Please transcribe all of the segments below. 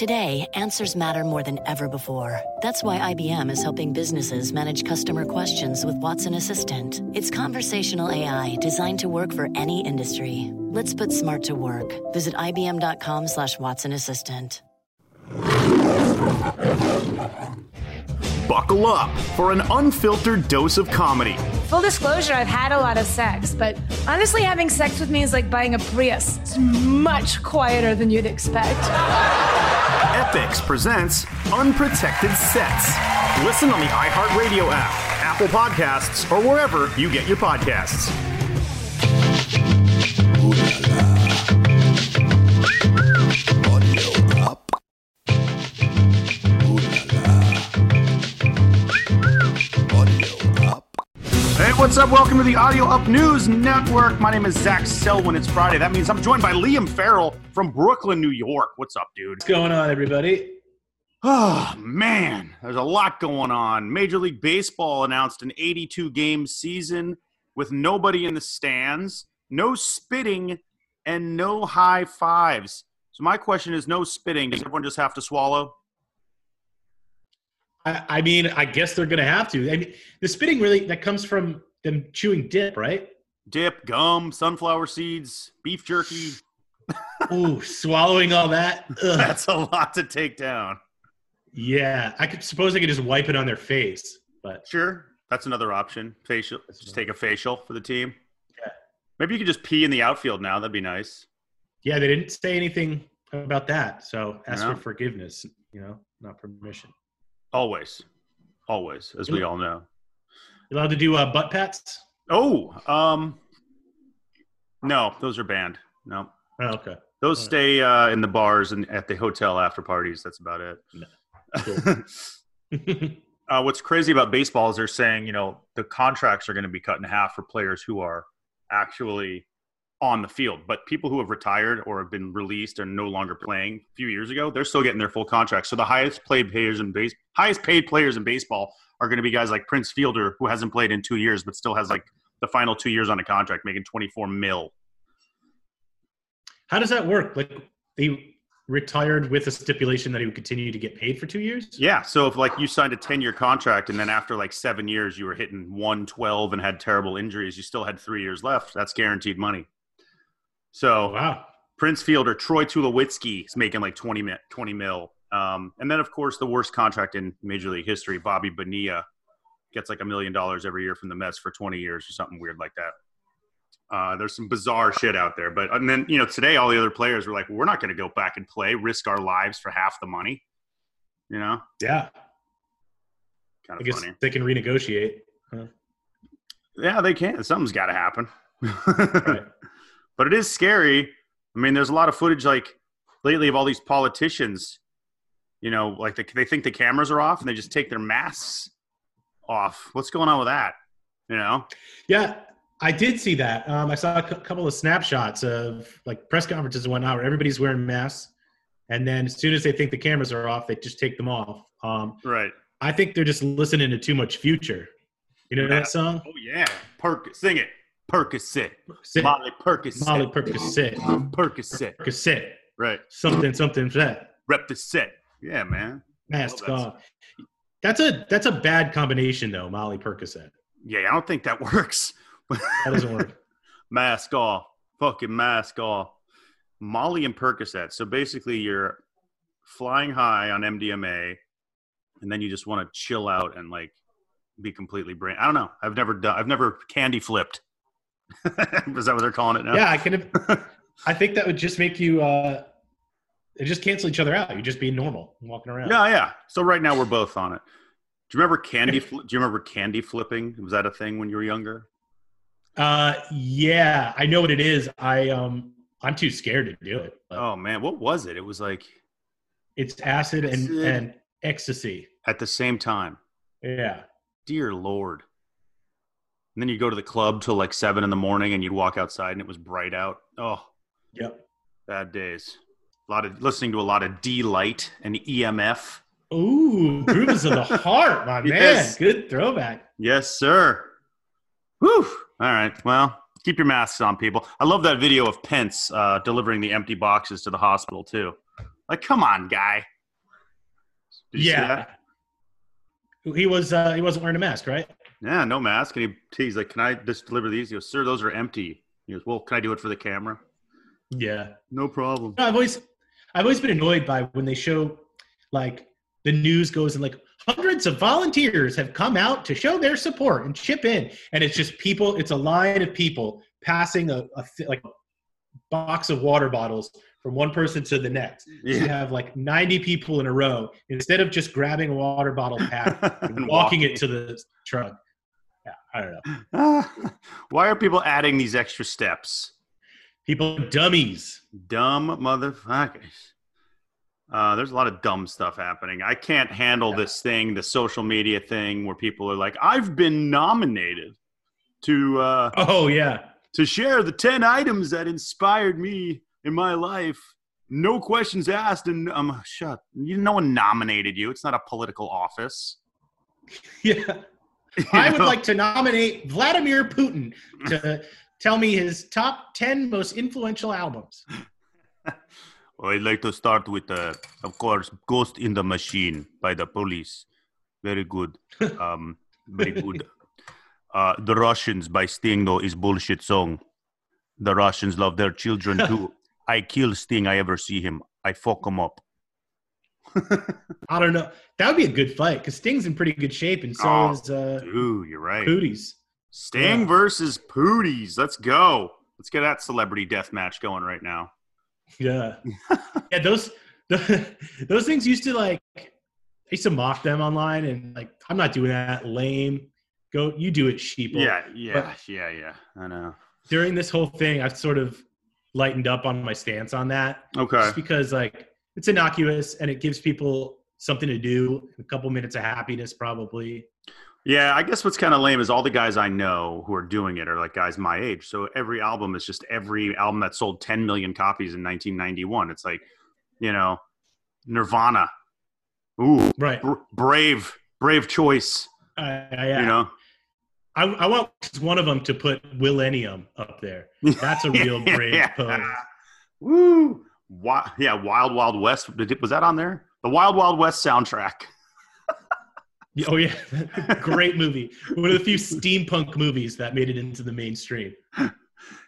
Today, answers matter more than ever before. That's why IBM is helping businesses manage customer questions with Watson Assistant. It's conversational AI designed to work for any industry. Let's put smart to work. Visit IBM.com slash Watson Assistant. Buckle up for an unfiltered dose of comedy. Full disclosure, I've had a lot of sex, but honestly, having sex with me is like buying a Prius. It's much quieter than you'd expect. Epix presents Unprotected Sets. Listen on the iHeartRadio app, Apple Podcasts, or wherever you get your podcasts. What's up? Welcome to the Audio Up News Network. My name is Zach Selwyn. It's Friday. That means I'm joined by Liam Farrell from Brooklyn, New York. What's up, dude? What's going on, everybody? Oh, man. There's a lot going on. Major League Baseball announced an 82 game season with nobody in the stands, no spitting, and no high fives. So, my question is no spitting. Does everyone just have to swallow? I, I mean, I guess they're going to have to. I mean, the spitting really that comes from them chewing dip, right? Dip, gum, sunflower seeds, beef jerky. Ooh, swallowing all that. Ugh. That's a lot to take down. Yeah, I could suppose I could just wipe it on their face, but Sure. That's another option. Facial. Just take a facial for the team. Yeah. Maybe you could just pee in the outfield now. That'd be nice. yeah, they didn't say anything about that. So ask No. for forgiveness, you know, not permission. Always. Always, as we all know. You allowed to do uh, butt pats? Oh, um, no, those are banned. No, Oh, okay. those stay uh, in the bars and at the hotel after parties. That's about it. uh, what's crazy about baseball is they're saying, you know, the contracts are going to be cut in half for players who are actually on the field. But people who have retired or have been released and no longer playing a few years ago, they're still getting their full contracts. So the highest paid players in base, highest paid players in baseball are going to be guys like Prince Fielder, who hasn't played in two years but still has like the final two years on a contract, making 24 mil. How does that work? Like they retired with a stipulation that he would continue to get paid for two years? Yeah. So if like you signed a 10 year contract and then after like seven years you were hitting 112 and had terrible injuries, you still had three years left. That's guaranteed money. So Wow. Prince Fielder, Troy Tulowitzki is making like 20 mil. 20 mil. Um, and then of course the worst contract in Major League history, Bobby Bonilla gets like a million dollars every year from the Mets for 20 years or something weird like that. Uh, there's some bizarre shit out there, but and then you know today all the other players were like, we're not going to go back and play, risk our lives for half the money. You know, Yeah. kind I guess funny. they can renegotiate. Yeah, they can. Something's got to happen. Right. But it is scary. I mean, there's a lot of footage like lately of all these politicians. You know, like they, they think the cameras are off and they just take their masks off. What's going on with that? You know? Yeah, I did see that. Um, I saw a couple of snapshots of like press conferences and whatnot where everybody's wearing masks, and then as soon as they think the cameras are off, they just take them off. Um, Right. I think they're just listening to too much Future. You know Yeah. that song? Oh yeah. Perk. Sing it. Percocet. Sit. Molly Percocet. Molly Percocet. Percocet. Percocet. Right. Something, something, for that. Rep the set. Yeah, man. Mask off. That's a that's a bad combination though, Molly Percocet. Yeah, I don't think that works. That doesn't work. mask off, fucking mask off. Molly and Percocet. So basically, you're flying high on MDMA, and then you just want to chill out and like be completely brain. I don't know. I've never done. I've never candy flipped. Is that what they're calling it now? Yeah, I can. I think that would just make you. uh It just cancel each other out. You just be normal, walking around. Yeah, yeah. So right now we're both on it. Do you remember candy? Fl- do you remember candy flipping? Was that a thing when you were younger? Uh, yeah, I know what it is. I um, I'm too scared to do it. Oh man, what was it? It was like It's acid and Acid. and ecstasy. At the same time. Yeah. Dear Lord. And then you go to the club till like seven in the morning and you'd walk outside and it was bright out. Oh, Yep. bad days. A lot of listening to a lot of Deee-Lite and EMF. Ooh, grooves of the heart, my Yes. man. Good throwback. Yes, sir. Whew. All right. Well, keep your masks on, people. I love that video of Pence uh, delivering the empty boxes to the hospital too. Like, come on, guy. Did you see yeah. that? He was uh, he wasn't wearing a mask, right? Yeah, no mask. And he, he's like, "Can I just deliver these?" He goes, "Sir, those are empty." He goes, "Well, can I do it for the camera?" Yeah. No problem. No, I've always I've always been annoyed by when they show like the news goes and like hundreds of volunteers have come out to show their support and chip in and it's just people it's a line of people passing a, a like box of water bottles from one person to the next so you have like 90 people in a row instead of just grabbing a water bottle pack and And walking it to the truck yeah i don't know Why are people adding these extra steps? people are dummies Dumb motherfuckers. Uh, there's a lot of dumb stuff happening. I can't handle this thing, the social media thing, where people are like, "I've been nominated to uh, oh yeah to share the ten items that inspired me in my life." No questions asked, and um, shut. You, no one nominated you. It's not a political office. yeah I would like to nominate Vladimir Putin to tell me his top 10 most influential albums. Well, I'd like to start with, uh, of course, "Ghost in the Machine" by the Police. Very good, um, very good. Uh, "The Russians" by Sting, though, is bullshit song. The Russians love their children too. I kill Sting. I ever see him. I fuck him up. I don't know. That would be a good fight because Sting's in pretty good shape and so Oh, is uh, Ooh, you're right. Pooties. Sting Yeah. versus Pooties. Let's go. Let's get that celebrity death match going right now. Yeah. yeah, those those things used to like I used to mock them online and like I'm not doing that. Lame. Go you do it, sheeple. Yeah, yeah, yeah, yeah. I know. During this whole thing, I've sort of lightened up on my stance on that. Okay. just because like it's innocuous and it gives people something to do a couple minutes of happiness probably Yeah, I guess what's kind of lame is all the guys I know who are doing it are like guys my age. So every album is just every album that sold 10 million copies in 1991. It's like, you know, Nirvana. Ooh, right br- brave, brave choice. I, I, You know, I, I want one of them to put Millennium up there that's a real brave Yeah. pose Woo! Wi- yeah, Wild Wild West. Did it- Was that on there? The Wild Wild West soundtrack. oh yeah great movie one of the few steampunk movies that made it into the mainstream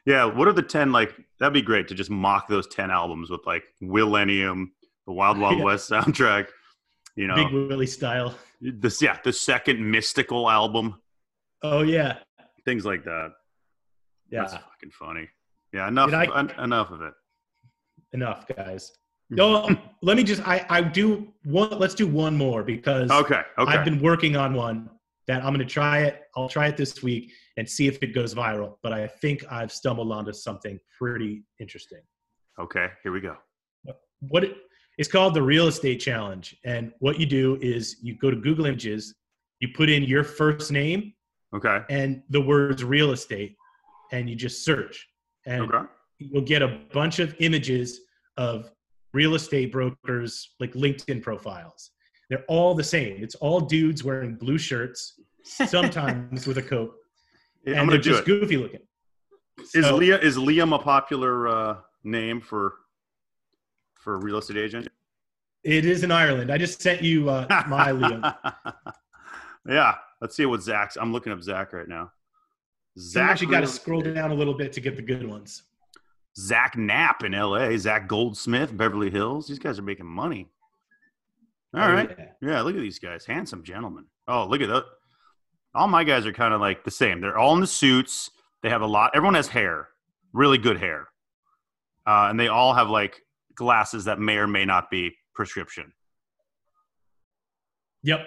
Yeah, what are the 10 like? That'd be great to just mock those 10 albums with like Millennium, the Wild Wild Yeah. West soundtrack. You know, big willie style this yeah the second Mystikal album oh yeah things like that yeah that's fucking funny yeah enough I- en- enough of it enough guys hmm. no let me just i i do one let's do one more because okay okay I've been working on one that I'm going to try it. I'll try it this week and see if it goes viral. But I think I've stumbled onto something pretty interesting. okay here we go What it, it's called the real estate challenge. And what you do is you go to Google Images, you put in your first name okay and the words real estate, and you just search. And okay you'll get a bunch of images of real estate brokers like linkedin profiles they're all the same it's all dudes wearing blue shirts sometimes with a coat Yeah, and they're just it goofy looking is So, Liam is Liam a popular uh, name for for a real estate agent? it is in ireland i just sent you uh, my liam yeah, let's see what Zach's. I'm looking up Zach right now. Zach, you got to scroll down a little bit to get the good ones Zach Knapp in L.A. Zach Goldsmith, Beverly Hills. These guys are making money. All Oh, right. yeah. Yeah, look at these guys. Handsome gentlemen. Oh, look at that. All my guys are kind of like the same. They're all in the suits. They have a lot. Everyone has hair, really good hair. Uh, and they all have like glasses that may or may not be prescription. yep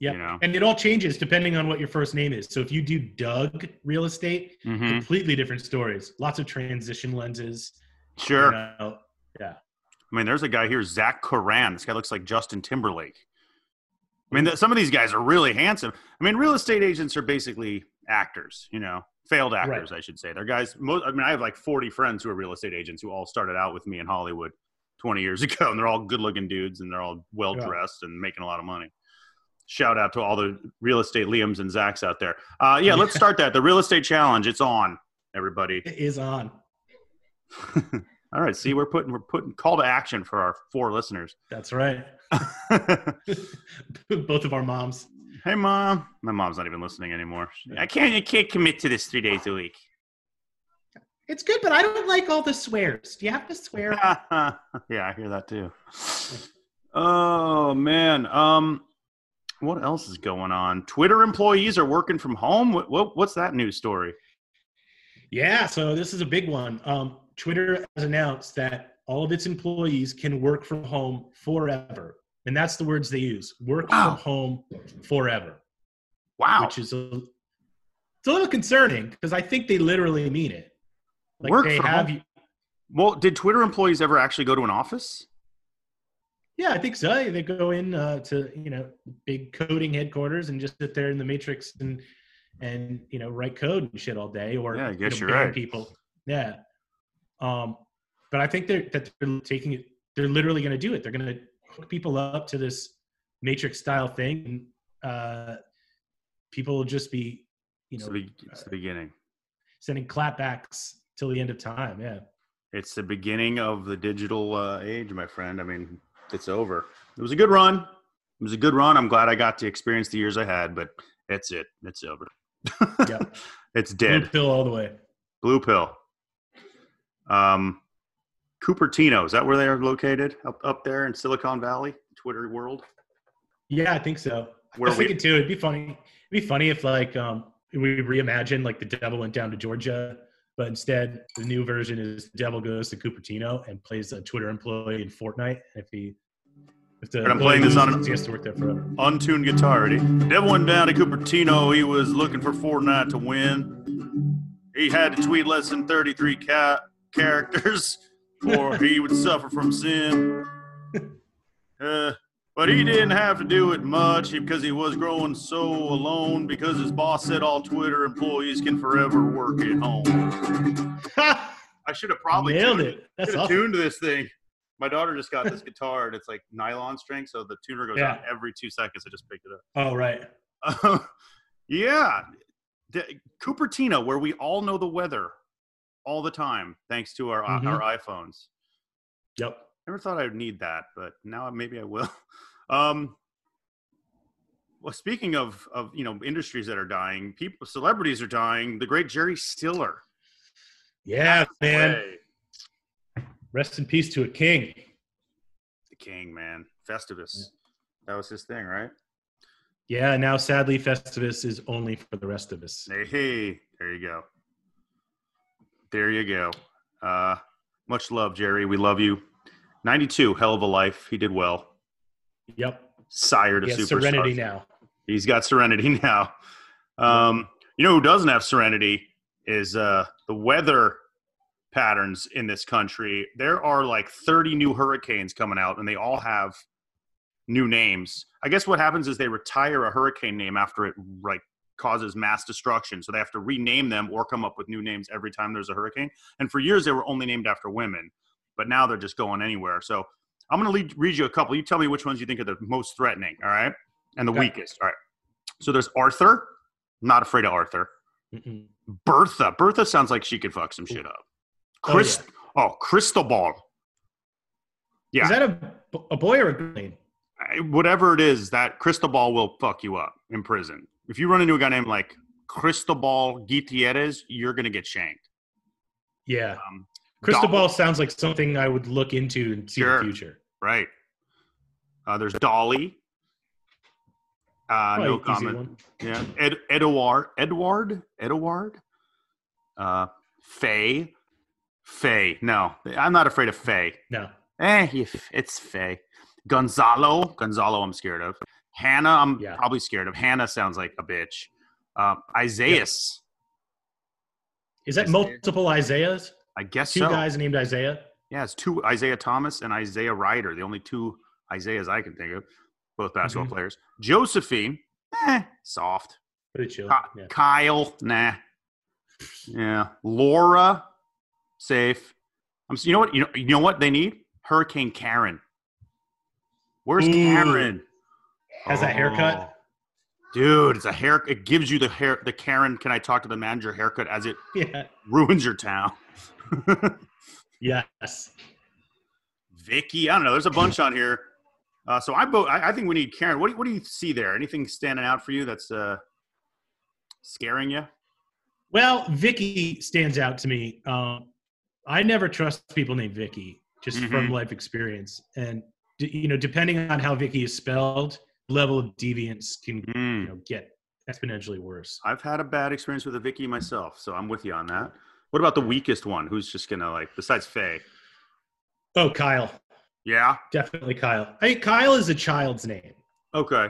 yep You know? and it all changes depending on what your first name is so if you do doug real estate Mhm. completely different stories lots of transition lenses you Sure. know. yeah I mean, there's a guy here, Zach Coran. This guy looks like Justin Timberlake. I mean, th- some of these guys are really handsome. I mean, real estate agents are basically actors, you know, failed actors, I should say. They're guys. Most, I mean, I have like 40 friends who are real estate agents who all started out with me in Hollywood 20 years ago, and they're all good-looking dudes, and they're all well dressed and making a lot of money. Shout out to all the real estate Liams and Zachs out there. Uh, yeah, let's start that. The real estate challenge. It's on, everybody. It is on. all right. See, we're putting we're putting call to action for our four listeners. That's right. Both of our moms. Hey, mom. My mom's not even listening anymore. I can't. I can't commit to this three days a week. It's good, but I don't like all the swears. Do you have to swear? yeah, I hear that too. Oh man. Um, what else is going on? Twitter employees are working from home. What, what what's that news story? Yeah, so this is a big one. Um, Twitter has announced that all of its employees can work from home forever. And that's the words they use work wow. from home forever. Wow. Which is a, it's a little concerning because I think they literally mean it. Like work they from have home. You, well, did Twitter employees ever actually go to an office? Yeah, I think so. They go in uh, to you know big coding headquarters and just sit there in the matrix and and you know write code and shit all day, or yeah, I guess you know, are right. People, yeah. Um, but I think they're that they're taking it. They're literally going to do it. They're going to hook people up to this matrix style thing, and uh, people will just be, you know, it's the, it's the beginning. Sending clapbacks till the end of time. Yeah, it's the beginning of the digital uh, age, my friend. I mean, it's over. It was a good run. It was a good run. I'm glad I got to experience the years I had, but that's it. It's over. yep. It's dead. Blue pill all the way. Blue pill. Um, Cupertino, is that where they are located? Up up there in Silicon Valley, Twitter world? Yeah, I think so. Where I was we, thinking too, it'd be funny. It'd be funny if like um we reimagine like the devil went down to Georgia, but instead the new version is the devil goes to Cupertino and plays a Twitter employee in Fortnite. If he if the I'm playing this on he has to work there forever. untuned guitar. Ready? Devil went down to Cupertino. He was looking for Fortnite to win. He had to tweet less than 33 cat characters or he would suffer from sin. Uh, but he didn't have to do it much because he was growing so alone because his boss said all Twitter employees can forever work at home. I should have probably nailed tuned, it. That's awesome. tuned this thing. My daughter just got this guitar and it's like nylon string, so the tuner goes yeah. out every two seconds. I just picked it up. Oh right. Uh, yeah, the, Cupertino, where we all know the weather all the time thanks to our mm-hmm. our iPhones. Yep. Never thought I would need that, but now maybe I will. Um, well, speaking of of you know industries that are dying, people celebrities are dying. The great Jerry Stiller. Yeah, man. Way. Rest in peace to a king. The king, man. Festivus. Yeah. That was his thing, right? Yeah. Now, sadly, Festivus is only for the rest of us. Hey, hey there you go. There you go. Uh, much love, Jerry. We love you. 92, hell of a life. He did well. Yep. Sire to he. Serenity now. He's got serenity now. Um, you know who doesn't have serenity is uh, the weather patterns in this country. There are like 30 new hurricanes coming out, and they all have new names. I guess what happens is they retire a hurricane name after it like causes mass destruction. So they have to rename them or come up with new names every time there's a hurricane. And for years, they were only named after women, but now they're just going anywhere. So I'm going to read you a couple. You tell me which ones you think are the most threatening, all right? And the okay. weakest, all right? So there's Arthur. I'm not afraid of Arthur. Mm-mm. Bertha. Bertha sounds like she could fuck some shit up. Chris. Oh, yeah. oh Cristobal. Yeah. Is that a, a boy or a girl Whatever it is, that Cristobal will fuck you up in prison if you run into a guy named like Cristobal Gutierrez, you're gonna get shanked. Yeah. Um, Cristobal sounds like something I would look into and see sure. the future. Right. Uh, there's Dolly. Uh, no comment. One. Yeah. Ed, Edouard. Edward. Edward. Uh, Faye. Faye. No, I'm not afraid of Faye. No. Eh, it's Faye. Gonzalo. Gonzalo, I'm scared of. Hannah, I'm yeah. probably scared of. Hannah sounds like a bitch. Uh, Isaiah's. Is that Isaiah. multiple Isaiahs? I guess two so. guys named Isaiah. Yeah, it's two Isaiah Thomas and Isaiah Rider, the only two Isaiahs I can think of. both basketball Mhm. players. Josephine, eh, soft. Pretty chill. Ki- Yeah. Kyle, nah. Yeah. Laura, safe. I'm. You know what? You know. You know what they need? Hurricane Karen. Where's Ooh. Karen? Has that haircut? Oh. Dude, it's a hair. It gives you the hair. The Karen. Can I talk to the manager haircut as it Yeah. ruins your town? Yes. Vicky, I don't know. There's a bunch on here. Uh, so I vote. I, I think we need Karen. What do, you- what do you see there? Anything standing out for you that's uh, scaring you? Well, Vicky stands out to me. Um, I never trust people named Vicky, just from Mhm. life experience. And d- you know, depending on how Vicky is spelled, level of deviance can you Mm. know get exponentially worse. I've had a bad experience with a Vicky myself, so I'm with you on that. What about the weakest one? Who's just gonna like besides Faye? Oh, Kyle, Yeah. definitely Kyle. I mean, Kyle is a child's name. Okay.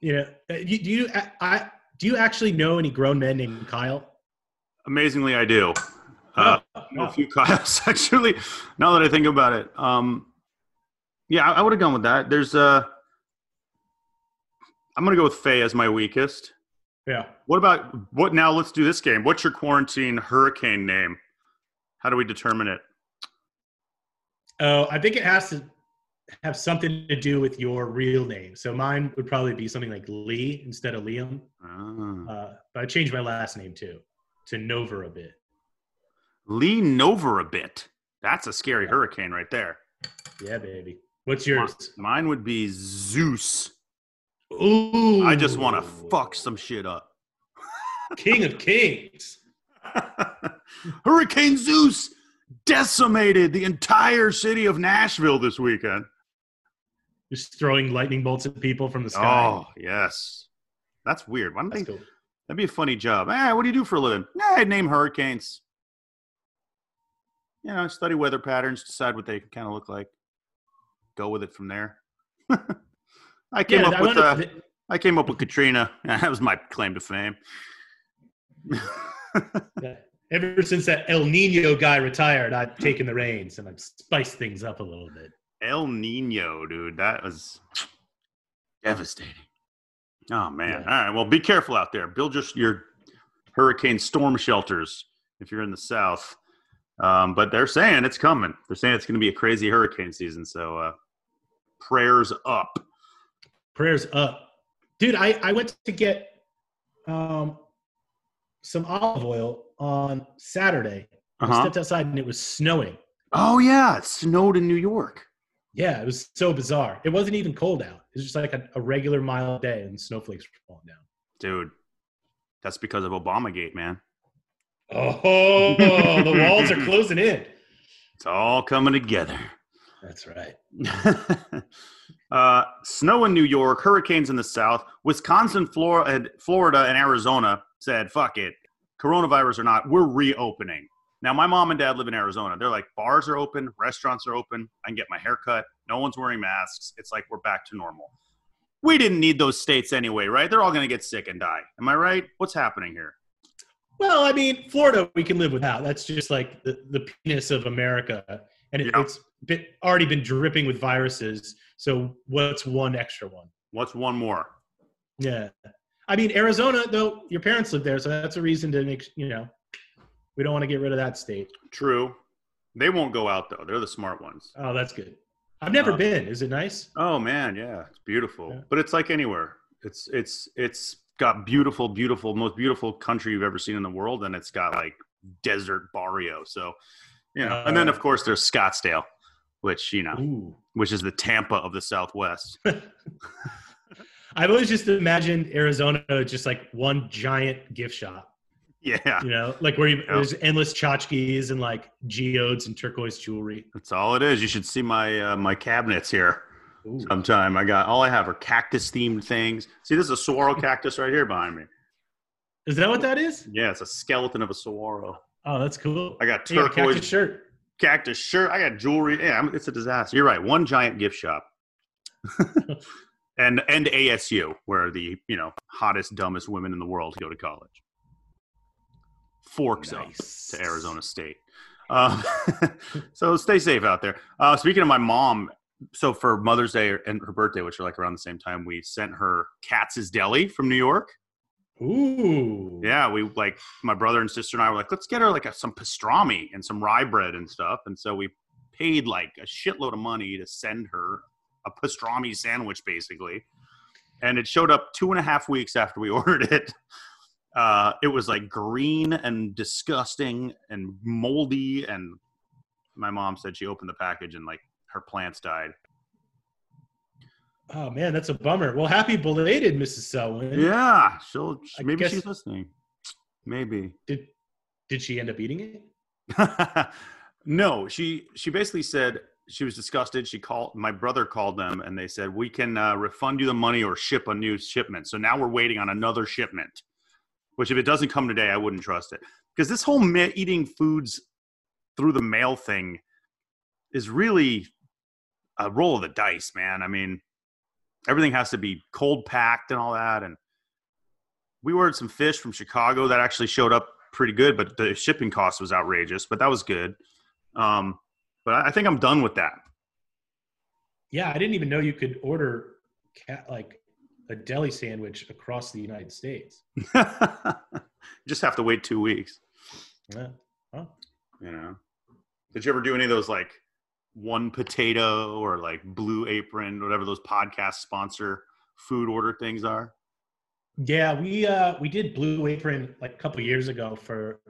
You know, uh, do you I, I do you actually know any grown men named Kyle? Amazingly, I do. Uh, Oh, know oh. a few Kyles actually. Now that I think about it, um, yeah, I, I would have gone with that. There's uh, I'm gonna go with Faye as my weakest. Yeah. What about what now? Let's do this game. What's your quarantine hurricane name? How do we determine it? Oh, I think it has to have something to do with your real name. So mine would probably be something like Lee instead of Liam. Ah. Uh, but I changed my last name too to Nova a bit. Lee over a bit. That's a scary hurricane right there. Yeah, baby. What's yours? Mine would be Zeus. Ooh, I just want to fuck some shit up. King of Kings. Hurricane Zeus decimated the entire city of Nashville this weekend. Just throwing lightning bolts at people from the sky. Oh, yes. That's weird. Why don't That's they? cool. That'd be a funny job. Hey, what do you do for a living? Nah, I'd name hurricanes. You know, study weather patterns, decide what they kind of look like, go with it from there. I came Yeah, up I with uh, I came up with Katrina. That was my claim to fame. Ever since that El Nino guy retired, I've taken the reins and I've spiced things up a little bit. El Nino, dude, that was devastating. Oh man! Yeah. All right, well, be careful out there. Build your your hurricane storm shelters if you're in the south. Um, but they're saying it's coming. They're saying it's going to be a crazy hurricane season. So uh, prayers up. Prayers up, dude. I I went to get um some olive oil on Saturday. I Uh-huh. stepped outside and it was snowing. Oh yeah, it snowed in New York. Yeah, it was so bizarre. It wasn't even cold out. It was just like a, a regular mild day, and snowflakes were falling down. Dude, that's because of Obamagate, man. Oh, the walls are closing in. It's all coming together. That's right. uh, snow in New York, hurricanes in the south, Wisconsin, Florida, Florida, and Arizona said, "Fuck it, coronavirus or not, we're reopening." Now, my mom and dad live in Arizona. They're like, bars are open, restaurants are open. I can get my hair cut. No one's wearing masks. It's like we're back to normal. We didn't need those states anyway, right? They're all going to get sick and die. Am I right? What's happening here? Well, I mean, Florida we can live without. That's just like the, the penis of America, and it, Yeah. it's been, already been dripping with viruses. So what's one extra one? What's one more? Yeah, I mean Arizona though. Your parents live there, so that's a reason to make you know we don't want to get rid of that state. True. They won't go out though. They're the smart ones. Oh, that's good. I've never Uh, been. Is it nice? Oh man, yeah, it's beautiful. Yeah. But it's like anywhere. It's it's it's got beautiful, beautiful, most beautiful country you've ever seen in the world, and it's got like desert barrio. So, you know, and then of Uh. course there's Scottsdale, which you know, Ooh. which is the Tampa of the Southwest. I've always just imagined Arizona just like one giant gift shop. yeah, You know, like where you, Yeah. there's endless tchotchkes and like geodes and turquoise jewelry. that's all it is. You should see my uh, my cabinets here Ooh. sometime. I got all I have are cactus themed things. See, this is a saguaro cactus right here behind me. Is that what that is? Yeah, it's a skeleton of a saguaro. Oh, that's cool. I got turquoise cactus shirt. Cactus shirt. I got jewelry. Yeah, I'm- it's a disaster. You're right. One giant gift shop. and and ASU, where the you know hottest, dumbest women in the world go to college. Forks up to Arizona State. Um, so stay safe out there. Uh, speaking of my mom, so for Mother's Day and her birthday, which are like around the same time, we sent her Katz's Deli from New York. Ooh. Yeah, we like my brother and sister and I were like, let's get her like a, some pastrami and some rye bread and stuff. And so we paid like a shitload of money to send her a pastrami sandwich, basically. And it showed up two and a half weeks after we ordered it. Uh, it was like green and disgusting and moldy. And my mom said she opened the package and like her plants died. Oh man, that's a bummer. Well, happy belated, Mrs. Selwyn. Yeah, she'll I maybe guess- she's listening. Maybe. Did did she end up eating it? no, she she basically said she was disgusted. She called my brother called them and they said we can uh, refund you the money or ship a new shipment. So now we're waiting on another shipment. Which if it doesn't come today, I wouldn't trust it because this whole ma- eating foods through the mail thing is really a roll of the dice, man. I mean, everything has to be cold packed and all that. And we ordered some fish from Chicago that actually showed up pretty good, but the shipping cost was outrageous. But that was good. Um, but I think I'm done with that. Yeah, I didn't even know you could order cat like a deli sandwich across the United States. You just have to wait two weeks. Yeah. Huh. You know. Did you ever do any of those like one potato or like blue apron, whatever those podcast sponsor food order things are? Yeah, we uh we did Blue Apron like a couple years ago for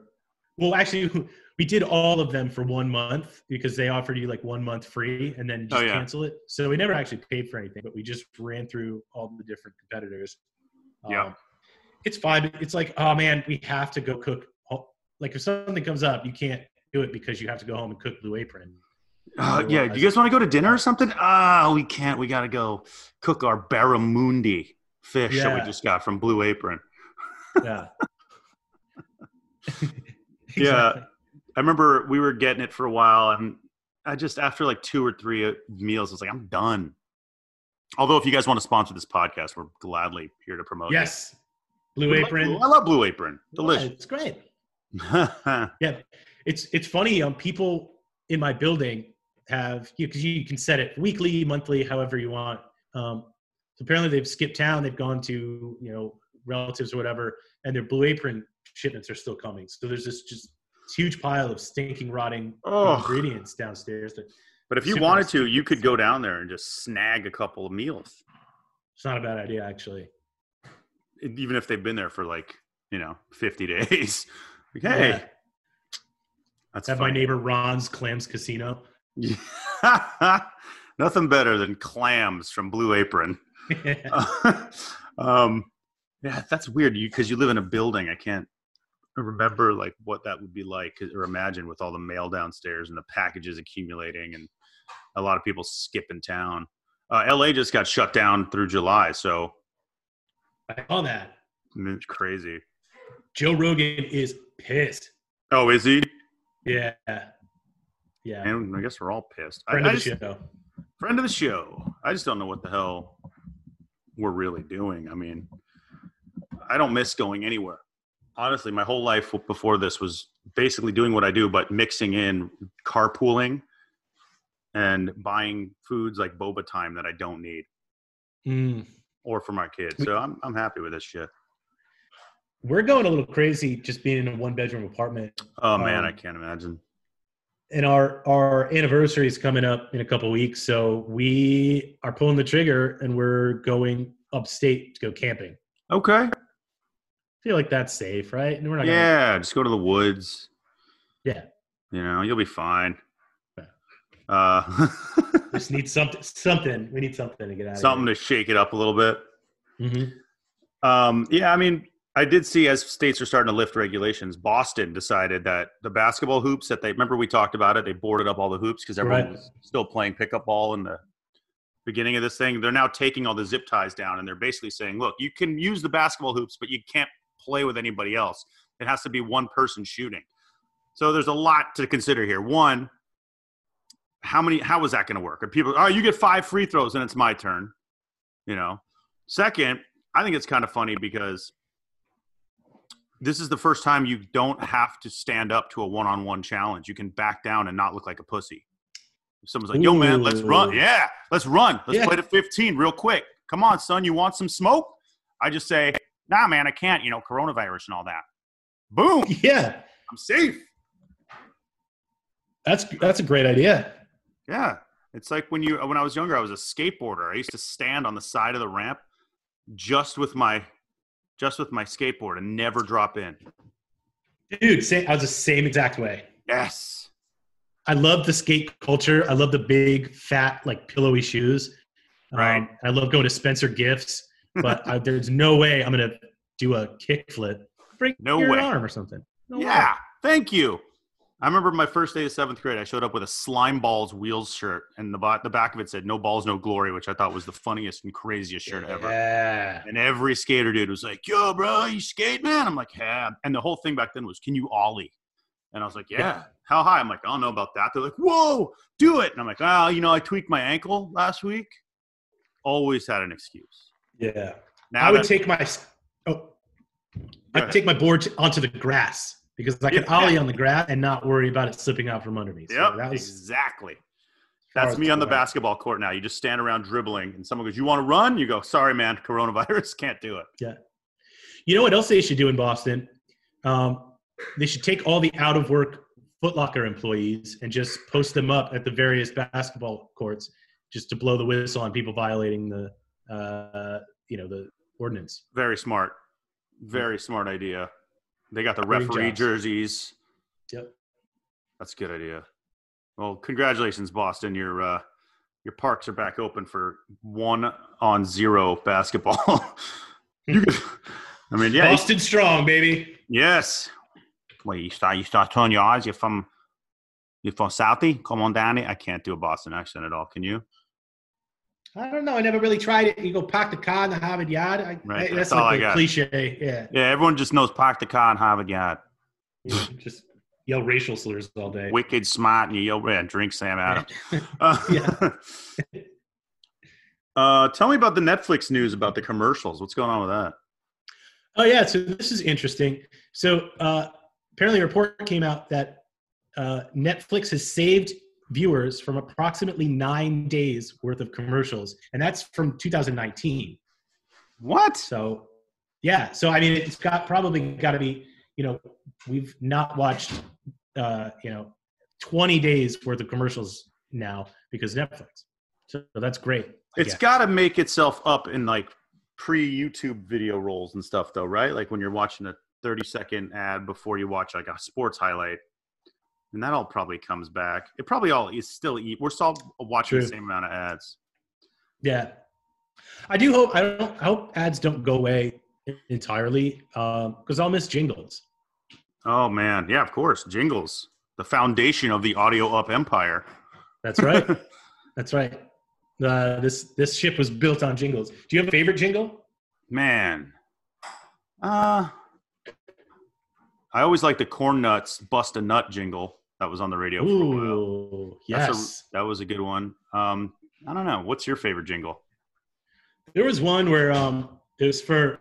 well actually we did all of them for one month because they offered you like one month free and then just Oh, yeah. cancel it. So we never actually paid for anything, but we just ran through all the different competitors. Yeah. Um, it's fine. It's like, oh man, we have to go cook. Like if something comes up, you can't do it because you have to go home and cook Blue Apron. Uh, yeah. Do you guys want to go to dinner or something? Ah, we can't. We got to go cook our barramundi fish that we just got from Blue Apron. Yeah. Yeah. I remember we were getting it for a while, and I just after like two or three uh, meals, I was like, I'm done. Although, if you guys want to sponsor this podcast, we're gladly here to promote. it. Yes. Blue We love Apron. Blue- I love Blue Apron. Yeah, Delicious. It's great. Yeah, it's it's funny. Um, people in my building have because you can set it weekly, monthly, however you want. Um, apparently they've skipped town. They've gone to you know relatives or whatever, and their Blue Apron shipments are still coming. So there's this just huge pile of stinking, rotting Oh. ingredients downstairs. But if you wanted to, you could go down there and just snag a couple of meals, it's not a bad idea actually. even if they've been there for like you know 50 days. Like, hey, Yeah. that's Have my neighbor Ron's Clams Casino. Nothing better than clams from Blue Apron. um, yeah, that's weird. You because you live in a building. I can't remember like what that would be like or imagine with all the mail downstairs and the packages accumulating and a lot of people skipping town. Uh, LA just got shut down through July, so I saw that. it's crazy. Joe Rogan is pissed. Oh, is he? Yeah. Yeah. And I guess we're all pissed. Friend I of the just- show. friend of the show. I just don't know what the hell we're really doing. I mean, I don't miss going anywhere. Honestly, my whole life before this was basically doing what I do, but mixing in carpooling and buying foods like boba time that I don't need Mm. or for my kids. So I'm I'm happy with this shit. We're going a little crazy just being in a one bedroom apartment. Oh man, I Um, can't imagine. And our our anniversary is coming up in a couple weeks, so we are pulling the trigger and we're going upstate to go camping. Okay. I feel like that's safe, right? And we're not gonna, Yeah, just go to the woods. yeah. You know, you'll be fine. Uh, Just need something. Something. We need something to get out. Of. Something to shake it up a little bit. to. hmm Um, yeah, I mean, I did see as states are starting to lift regulations, Boston decided that the basketball hoops that they remember we talked about it, they boarded up all the hoops because everyone Right. was still playing pickup ball in the beginning of this thing. They're now taking all the zip ties down and they're basically saying, look, you can use the basketball hoops, but you can't play with anybody else. It has to be one person shooting. So there's a lot to consider here. One, how many how is that going to work? Are people oh you get five free throws and it's my turn, you know? Second, I think it's kind of funny because this is the first time you don't have to stand up to a one-on-one challenge. You can back down and not look like a pussy. If someone's like, "Yo, man, let's run." Yeah, let's run. Let's Yeah. play to 15 real quick. Come on, son. You want some smoke? I just say, "Nah, man, I can't." You know, coronavirus and all that. Boom. Yeah, I'm safe. that's that's a great idea. Yeah. It's like when you when I was younger, I was a skateboarder. I used to stand on the side of the ramp just with my just with my skateboard and never drop in. Dude, same, I was the same exact way. Yes. I love the skate culture. I love the big, fat, like pillowy shoes. Right. Um, I love going to Spencer Gifts, but I, there's no way I'm gonna do a kickflip. Break No your way. arm or something. No way. Yeah. Thank you. I remember my first day of seventh grade. I showed up with a slime balls wheels shirt, and the the back of it said "No balls, no glory," which I thought was the funniest and craziest shirt ever. Yeah. And every skater dude was like, "Yo, bro, you skate, man?" I'm like, "Yeah." And the whole thing back then was, "Can you ollie?" And I was like, "Yeah." Yeah. How high? I'm like, "I don't know about that." They're like, "Whoa, do it!" And I'm like, "Ah, you know, I tweaked my ankle last week." Always had an excuse. Yeah. Now I would take my oh, I'd take my board onto the grass because I can Yeah. ollie on the grass and not worry about it slipping out from under me. So Yep, that was exactly. That's me on the basketball court now. You just stand around dribbling, and someone goes, "You want to run?" You go, "Sorry, man, coronavirus, can't do it." Yeah. You know what else they should do in Boston? Um, they should take all the out of work Foot Locker employees and just post them up at the various basketball courts just to blow the whistle on people violating the uh, you know the ordinance. Very smart, very smart idea. They got the referee jerseys. Yep. That's a good idea. Well, congratulations, Boston. Your uh, your parks are back open for one on zero basketball. you could, I mean, yeah, Boston strong, baby. yes. Well, you start you start turning your eyes. You're from you're from Southie. Come on down here. I can't do a Boston accent at all. Can you? I don't know. I never really tried it. You go park the car in the Harvard Yard. I, Right, I- that's that's all like I a got. cliche. Yeah. Yeah, everyone just knows park the car in Harvard Yard. Just yell racial slurs all day. Wicked smart, and you yell, yeah, drink Sam Adams. Uh, Yeah. uh, tell me about the Netflix news about the commercials. What's going on with that? Oh yeah, so this is interesting. So uh, apparently, a report came out that uh, Netflix has saved viewers from approximately nine days worth of commercials, and that's from 2019. What? So yeah, so I mean, it's got probably got to be you know we've not watched uh, you know 20 days worth of commercials now because Netflix. So that's great. I It's got to make itself up in like pre YouTube video rolls and stuff, though, right? Like when you're watching a 30 second ad before you watch like a sports highlight. And that all probably comes back. It probably all is still. We're still watching the same amount of ads. Yeah, I do hope I don't. I hope ads don't go away entirely because I'll miss jingles. Oh man, yeah, of course. Jingles, the foundation of the audio up empire. That's right. That's right. Uh, this this ship was built on jingles. Do you have a favorite jingle? Man, uh, I always like the corn nuts bust a nut jingle that was on the radio. For a while. Yes. a, that was a good one. Um, I don't know. What's your favorite jingle? There was one where um, it was for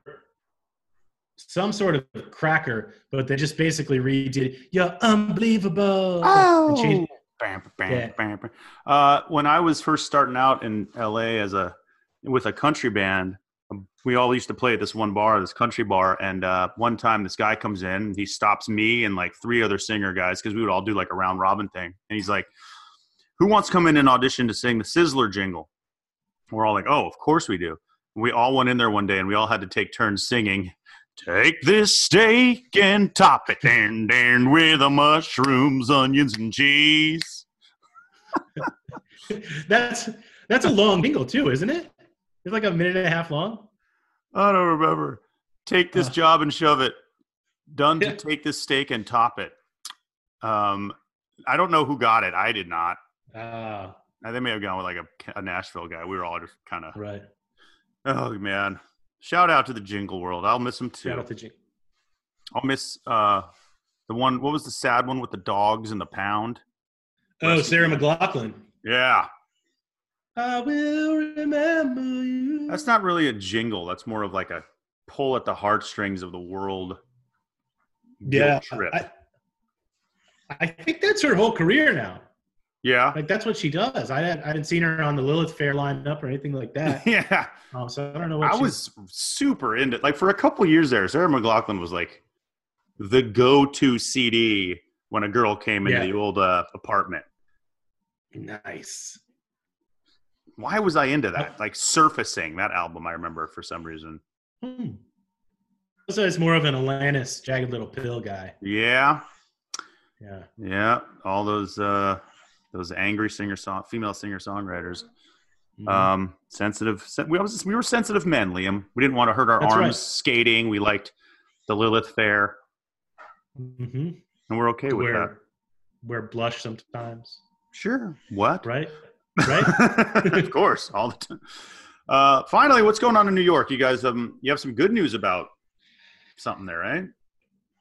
some sort of cracker, but they just basically redid "You're unbelievable." and changed- Bam, bam, Yeah. bam, bam. Uh, when I was first starting out in LA as a with a country band, we all used to play at this one bar, this country bar. And uh, one time, this guy comes in, he stops me and like three other singer guys because we would all do like a round robin thing. And he's like, "Who wants to come in and audition to sing the Sizzler jingle?" We're all like, "Oh, of course we do." We all went in there one day and we all had to take turns singing. Take this steak and top it, and and with the mushrooms, onions, and cheese. that's that's a long jingle too, isn't it? It's like a minute and a half long. I don't remember. Take this Uh. job and shove it. Done to take this steak and top it. Um, I don't know who got it. I did not. Ah, Uh, They may have gone with like a, a Nashville guy. We were all just kind of. right. Oh man! Shout out to the Jingle World. I'll miss them too. Shout out to jingle. I'll miss uh, the one. What was the sad one with the dogs and the pound? Oh, Sarah McLachlan. Yeah, I will remember you. that's not really a jingle. That's more of like a pull at the heartstrings of the world. yeah. trip. I, I think that's her whole career now. Yeah. Like that's what she does. I had, I hadn't seen her on the Lilith Fair lineup or anything like that. Yeah. Um, so I don't know what I was super into like for a couple years there. Sarah McLachlan was like the go-to CD when a girl came into Yeah. the old uh, apartment. nice. Why was I into that? Like surfacing that album, I remember for some reason. Hmm. Also, it's more of an Alanis Jagged Little Pill guy. Yeah, Yeah. yeah, all those uh, those angry singer song, female singer songwriters. Mhm. Um, sensitive. sen- We we were sensitive men, Liam. We didn't want to hurt our That's arms right. skating. We liked the Lilith Fair, Mhm. and we're okay with wear, that. wear blush sometimes, Sure. What? right? Right? of course, all the time. Uh, finally, what's going on in New York? You guys, um, you have some good news about something there, right?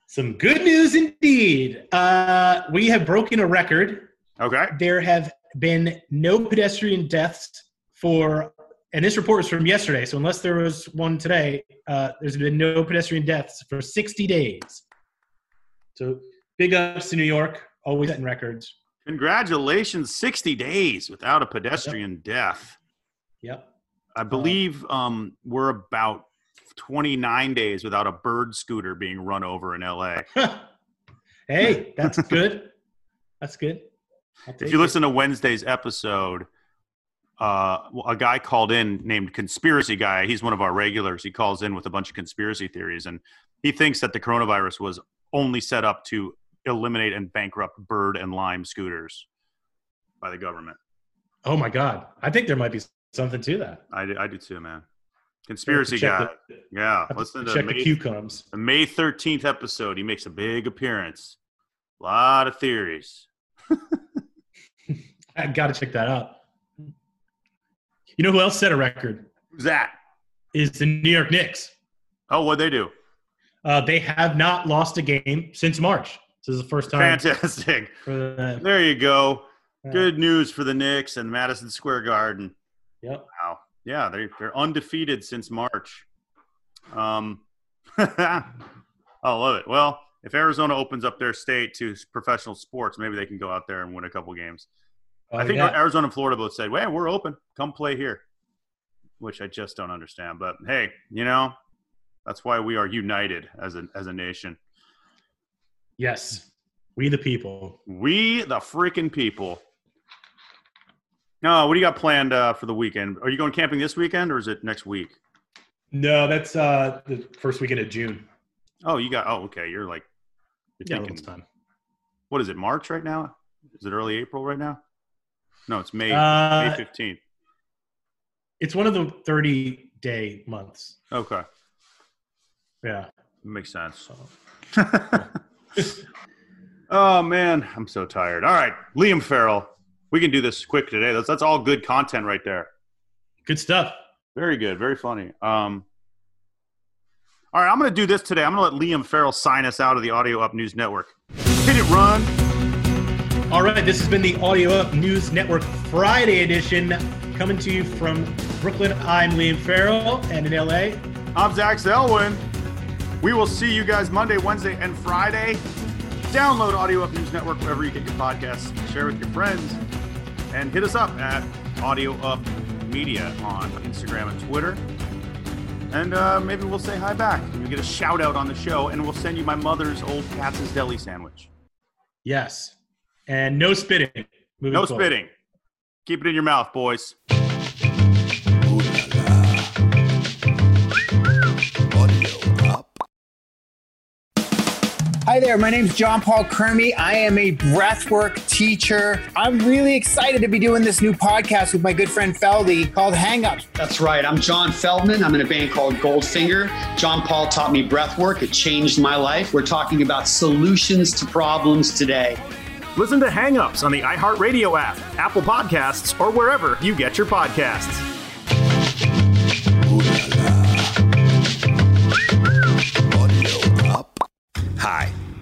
Some good news indeed. Uh, we have broken a record. Okay. There have been no pedestrian deaths for, and this report is from yesterday. So unless there was one today, uh, there's been no pedestrian deaths for 60 days. So big ups to New York, always setting records. Congratulations, sixty days without a pedestrian death. Yep. I believe um, we're about twenty nine days without a bird scooter being run over in LA. hey, that's good. That's good. If you it. listen to Wednesday's episode, uh, a guy called in named Conspiracy Guy. He's one of our regulars. He calls in with a bunch of conspiracy theories, and he thinks that the coronavirus was only set up to eliminate and bankrupt bird and lime scooters by the government. Oh my God. I think there might be something to that. I do, I do too, man. Conspiracy Guy. the- yeah, to listen to check the May, cue comes. the May 13th episode. He makes a big appearance. A lot of theories. I got to check that out. You know who else set a record? Who's that? Is the New York Knicks. Oh, what'd they do? Uh, they have not lost a game since March. This is the first time Fantastic. There you go. Yeah. Good news for the Knicks and Madison Square Garden. Yep. Wow. Yeah, they're they're undefeated since March. Um, I love it. Well, if Arizona opens up their state to professional sports, maybe they can go out there and win a couple games. I Oh, think yeah. Arizona and Florida both said, "Well, we're open. Come play here," which I just don't understand. But hey, you know, that's why we are united as a as a nation. Yes. We the people. We the freaking people. No, what do you got planned uh, for the weekend? Are you going camping this weekend or is it next week? No, that's uh, the first weekend of June. Oh, you got. Oh, okay. You're like. You're Yeah, a thinking, time. what is it? March right now? Is it early April right now? No, it's May. Uh, May fifteenth. It's one of the 30 day months. Okay, Yeah. makes sense. So. oh man, I'm so tired. All right, Liam Farrell. We can do this quick today. That's that's all good content right there. Good stuff. Very good. Very funny. Um, all right, I'm going to do this today. I'm going to let Liam Farrell sign us out of the Audio Up News Network. Hit it, run. All right, this has been the Audio Up News Network Friday edition, coming to you from Brooklyn. I'm Liam Farrell, and in LA, I'm Zach Selwyn. We will see you guys Monday, Wednesday, and Friday. Download Audio Up News Network wherever you get your podcasts. Share with your friends. And hit us up at Audio Up Media on Instagram and Twitter. And uh, maybe we'll say hi back. You get a shout out on the show, and we'll send you my mother's old Katz's Deli sandwich. yes, and no spitting. Moving No forward. spitting. Keep it in your mouth, boys. Hi there, my name is John Paul Crimi. I am a breathwork teacher. I'm really excited to be doing this new podcast with my good friend Feldy called Hangups. That's right. I'm John Feldmann. I'm in a band called Goldfinger. John Paul taught me breathwork. It changed my life. We're talking about solutions to problems today. Listen to Hangups on the iHeartRadio app, Apple Podcasts, or wherever you get your podcasts.